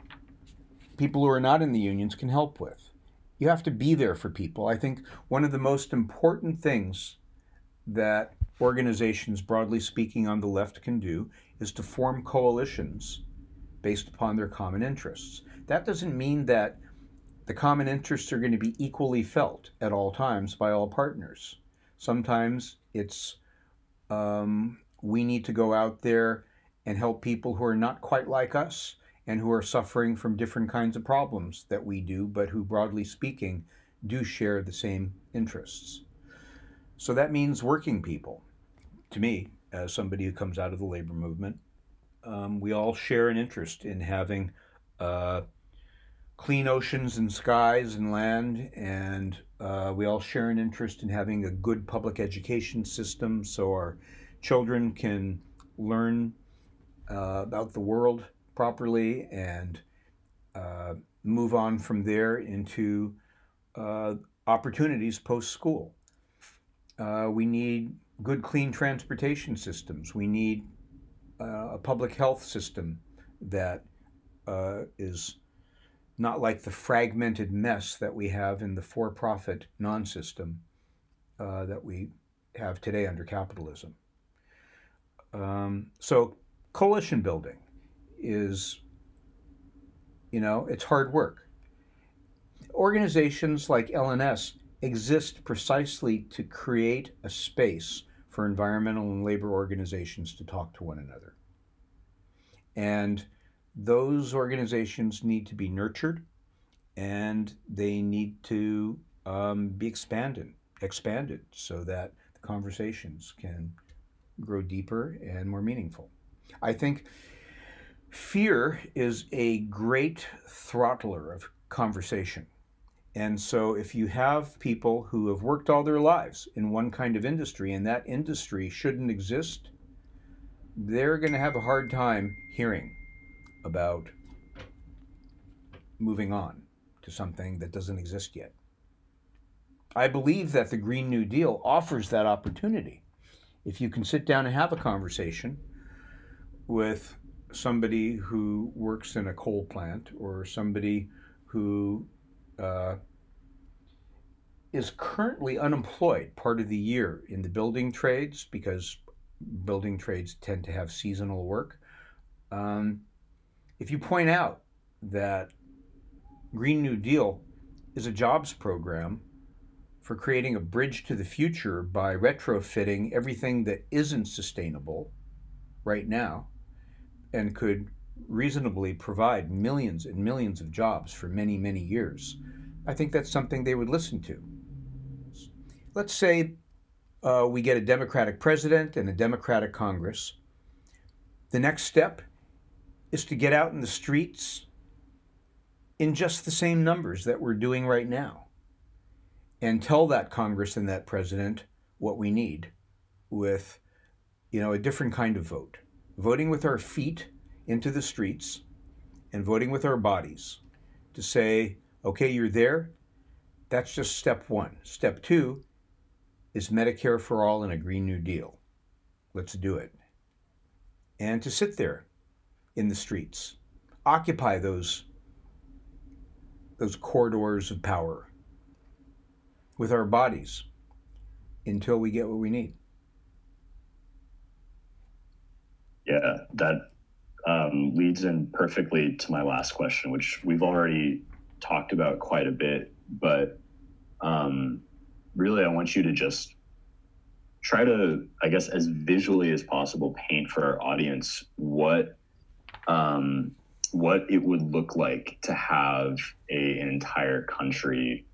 people who are not in the unions can help with. You have to be there for people. I think one of the most important things that organizations, broadly speaking, on the left can do is to form coalitions based upon their common interests. That doesn't mean that the common interests are going to be equally felt at all times by all partners. Sometimes it's um, we need to go out there and help people who are not quite like us and who are suffering from different kinds of problems that we do, but who, broadly speaking, do share the same interests. So that means working people. To me, as somebody who comes out of the labor movement, um, we all share an interest in having uh, clean oceans and skies and land, and uh, we all share an interest in having a good public education system so our children can learn uh, about the world properly and uh, move on from there into uh, opportunities post school. Uh, we need good, clean transportation systems. We need uh, a public health system that uh, is not like the fragmented mess that we have in the for profit non system uh, that we have today under capitalism. Um, so, coalition building is, you know, it's hard work. Organizations like LNS exist precisely to create a space for environmental and labor organizations to talk to one another. And those organizations need to be nurtured and they need to um, be expanded, expanded so that the conversations can grow deeper and more meaningful. I think fear is a great throttler of conversation. And so, if you have people who have worked all their lives in one kind of industry and that industry shouldn't exist, they're going to have a hard time hearing about moving on to something that doesn't exist yet. I believe that the Green New Deal offers that opportunity. If you can sit down and have a conversation with somebody who works in a coal plant or somebody who uh, is currently unemployed part of the year in the building trades because building trades tend to have seasonal work. Um, if you point out that Green New Deal is a jobs program for creating a bridge to the future by retrofitting everything that isn't sustainable right now and could reasonably provide millions and millions of jobs for many, many years, I think that's something they would listen to. Let's say uh, we get a Democratic president and a Democratic Congress. The next step is to get out in the streets in just the same numbers that we're doing right now and tell that Congress and that president what we need with you know a different kind of vote voting with our feet into the streets and voting with our bodies to say okay you're there. That's just step 1 step 2 is Medicare for all and a green new deal. Let's do it. And to sit there in the streets occupy those those corridors of power with our bodies until we get what we need. Yeah, that um, leads in perfectly to my last question, which we've already talked about quite a bit, but um, really, I want you to just try to, I guess, as visually as possible, paint for our audience what um, what it would look like to have a, an entire country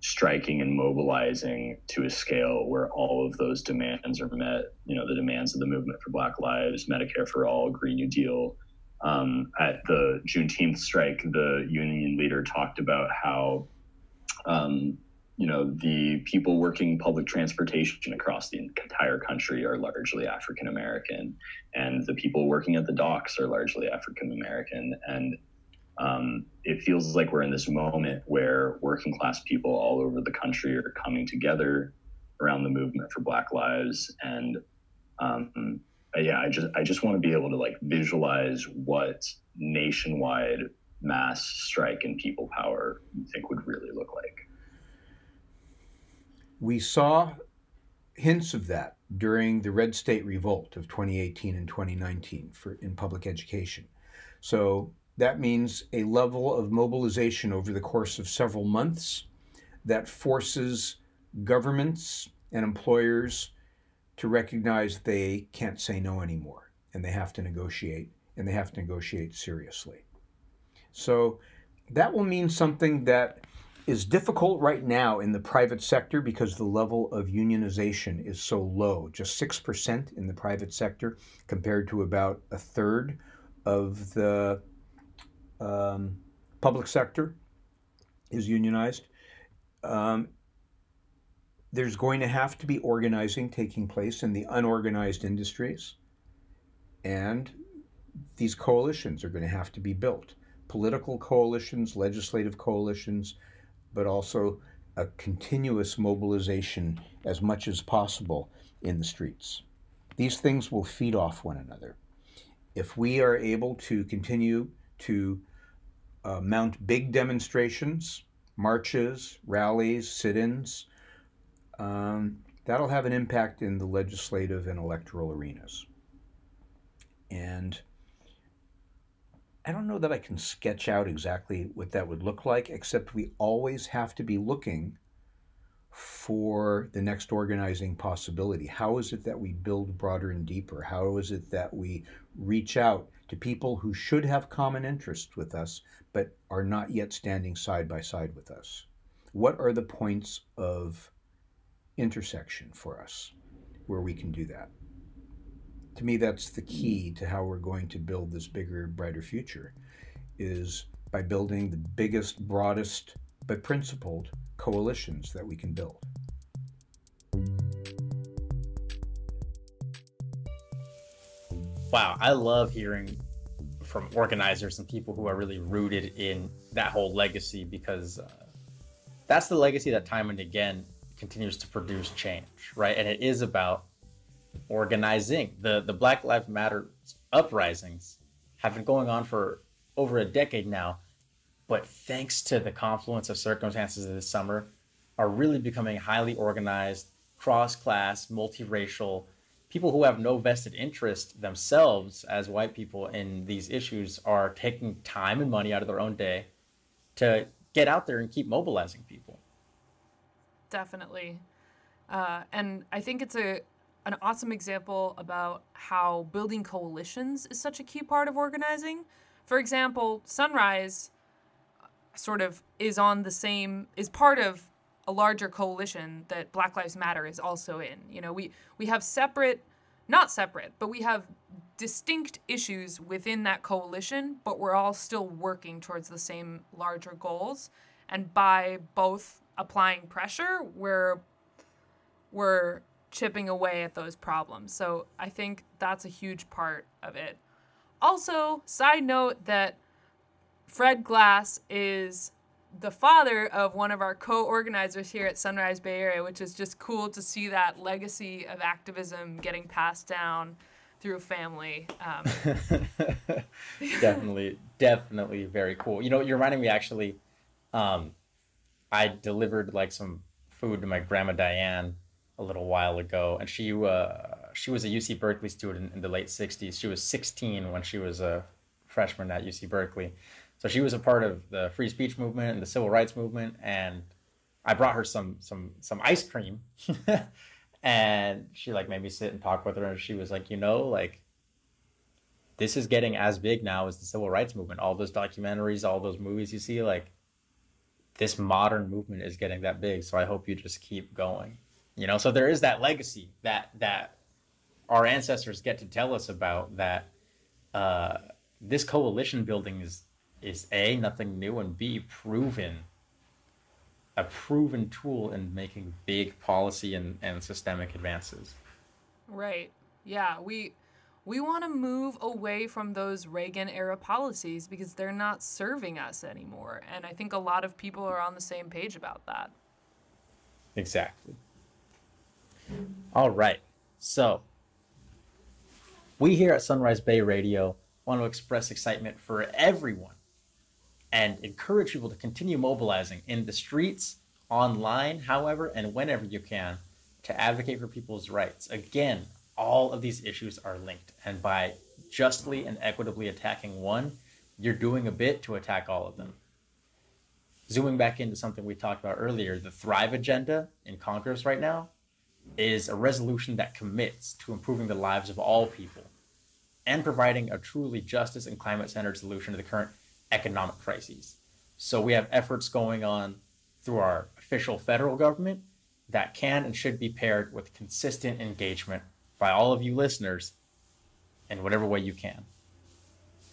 striking and mobilizing to a scale where all of those demands are met. You know, the demands of the movement for Black Lives, Medicare for All, Green New Deal. Um, at the Juneteenth strike, the union leader talked about how um, you know, the people working public transportation across the entire country are largely African American, and the people working at the docks are largely African American. And um, it feels like we're in this moment where working class people all over the country are coming together around the movement for Black Lives. And um, yeah, I just I just want to be able to like visualize what nationwide mass strike and people power you think would really look like. We saw hints of that during the Red State Revolt of 2018 and 2019 for, in public education. So that means a level of mobilization over the course of several months that forces governments and employers to recognize they can't say no anymore and they have to negotiate and they have to negotiate seriously. So that will mean something that is difficult right now in the private sector because the level of unionization is so low, just 6% in the private sector compared to about a third of the um, public sector is unionized. Um, there's going to have to be organizing taking place in the unorganized industries, and these coalitions are going to have to be built political coalitions, legislative coalitions, but also a continuous mobilization as much as possible in the streets. These things will feed off one another. If we are able to continue to uh, mount big demonstrations, marches, rallies, sit ins, um, that'll have an impact in the legislative and electoral arenas. And I don't know that I can sketch out exactly what that would look like, except we always have to be looking for the next organizing possibility? How is it that we build broader and deeper? How is it that we reach out to people who should have common interests with us but are not yet standing side by side with us? What are the points of intersection for us where we can do that? To me, that's the key to how we're going to build this bigger, brighter future is by building the biggest, broadest, but principled coalitions that we can build. Wow, I love hearing from organizers and people who are really rooted in that whole legacy because uh, that's the legacy that time and again continues to produce change, right? And it is about organizing. The the Black Lives Matter uprisings have been going on for over a decade now, but thanks to the confluence of circumstances this summer, are really becoming highly organized, cross-class, multiracial, people who have no vested interest themselves as white people in these issues are taking time and money out of their own day to get out there and keep mobilizing people. Definitely. Uh, and I think it's a an awesome example about how building coalitions is such a key part of organizing. For example, Sunrise sort of is on the same is part of a larger coalition that Black Lives Matter is also in. You know, we we have separate not separate, but we have distinct issues within that coalition, but we're all still working towards the same larger goals. And by both applying pressure, we're we're chipping away at those problems. So I think that's a huge part of it. Also, side note that Fred Glass is the father of one of our co-organizers here at Sunrise Bay Area, which is just cool to see that legacy of activism getting passed down through family. Um. definitely, definitely very cool. You know, you're reminding me actually. Um, I delivered like some food to my grandma Diane a little while ago, and she uh, she was a UC Berkeley student in the late '60s. She was 16 when she was a freshman at UC Berkeley, so she was a part of the free speech movement and the civil rights movement. And I brought her some some some ice cream, and she like made me sit and talk with her, and she was like, you know, like this is getting as big now as the civil rights movement. All those documentaries, all those movies you see, like this modern movement is getting that big. So I hope you just keep going you know so there is that legacy that that our ancestors get to tell us about that uh, this coalition building is is a nothing new and b proven a proven tool in making big policy and, and systemic advances right yeah we we want to move away from those Reagan era policies because they're not serving us anymore. And I think a lot of people are on the same page about that. Exactly. All right. So, we here at Sunrise Bay Radio want to express excitement for everyone and encourage people to continue mobilizing in the streets, online, however, and whenever you can to advocate for people's rights. Again, all of these issues are linked, and by justly and equitably attacking one, you're doing a bit to attack all of them. Zooming back into something we talked about earlier, the Thrive agenda in Congress right now is a resolution that commits to improving the lives of all people and providing a truly justice and climate centered solution to the current economic crises. So we have efforts going on through our official federal government that can and should be paired with consistent engagement by all of you listeners in whatever way you can.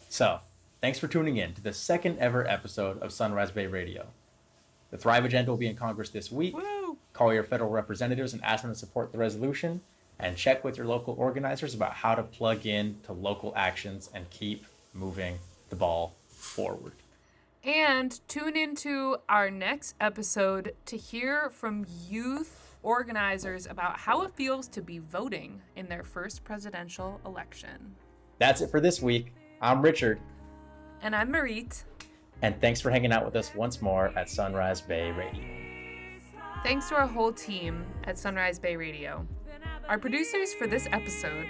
So, thanks for tuning in to the second ever episode of Sunrise Bay Radio. The Thrive Agenda will be in Congress this week. Woo! Call your federal representatives and ask them to support the resolution, and check with your local organizers about how to plug in to local actions and keep moving the ball forward. And tune into our next episode to hear from youth organizers about how it feels to be voting in their first presidential election. That's it for this week. I'm Richard. And I'm Marit. And thanks for hanging out with us once more at Sunrise Bay Radio. Thanks to our whole team at Sunrise Bay Radio. Our producers for this episode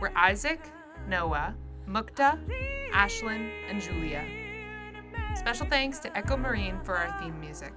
were Isaac, Noah, Mukta, Ashlyn, and Julia. Special thanks to Echo Marine for our theme music.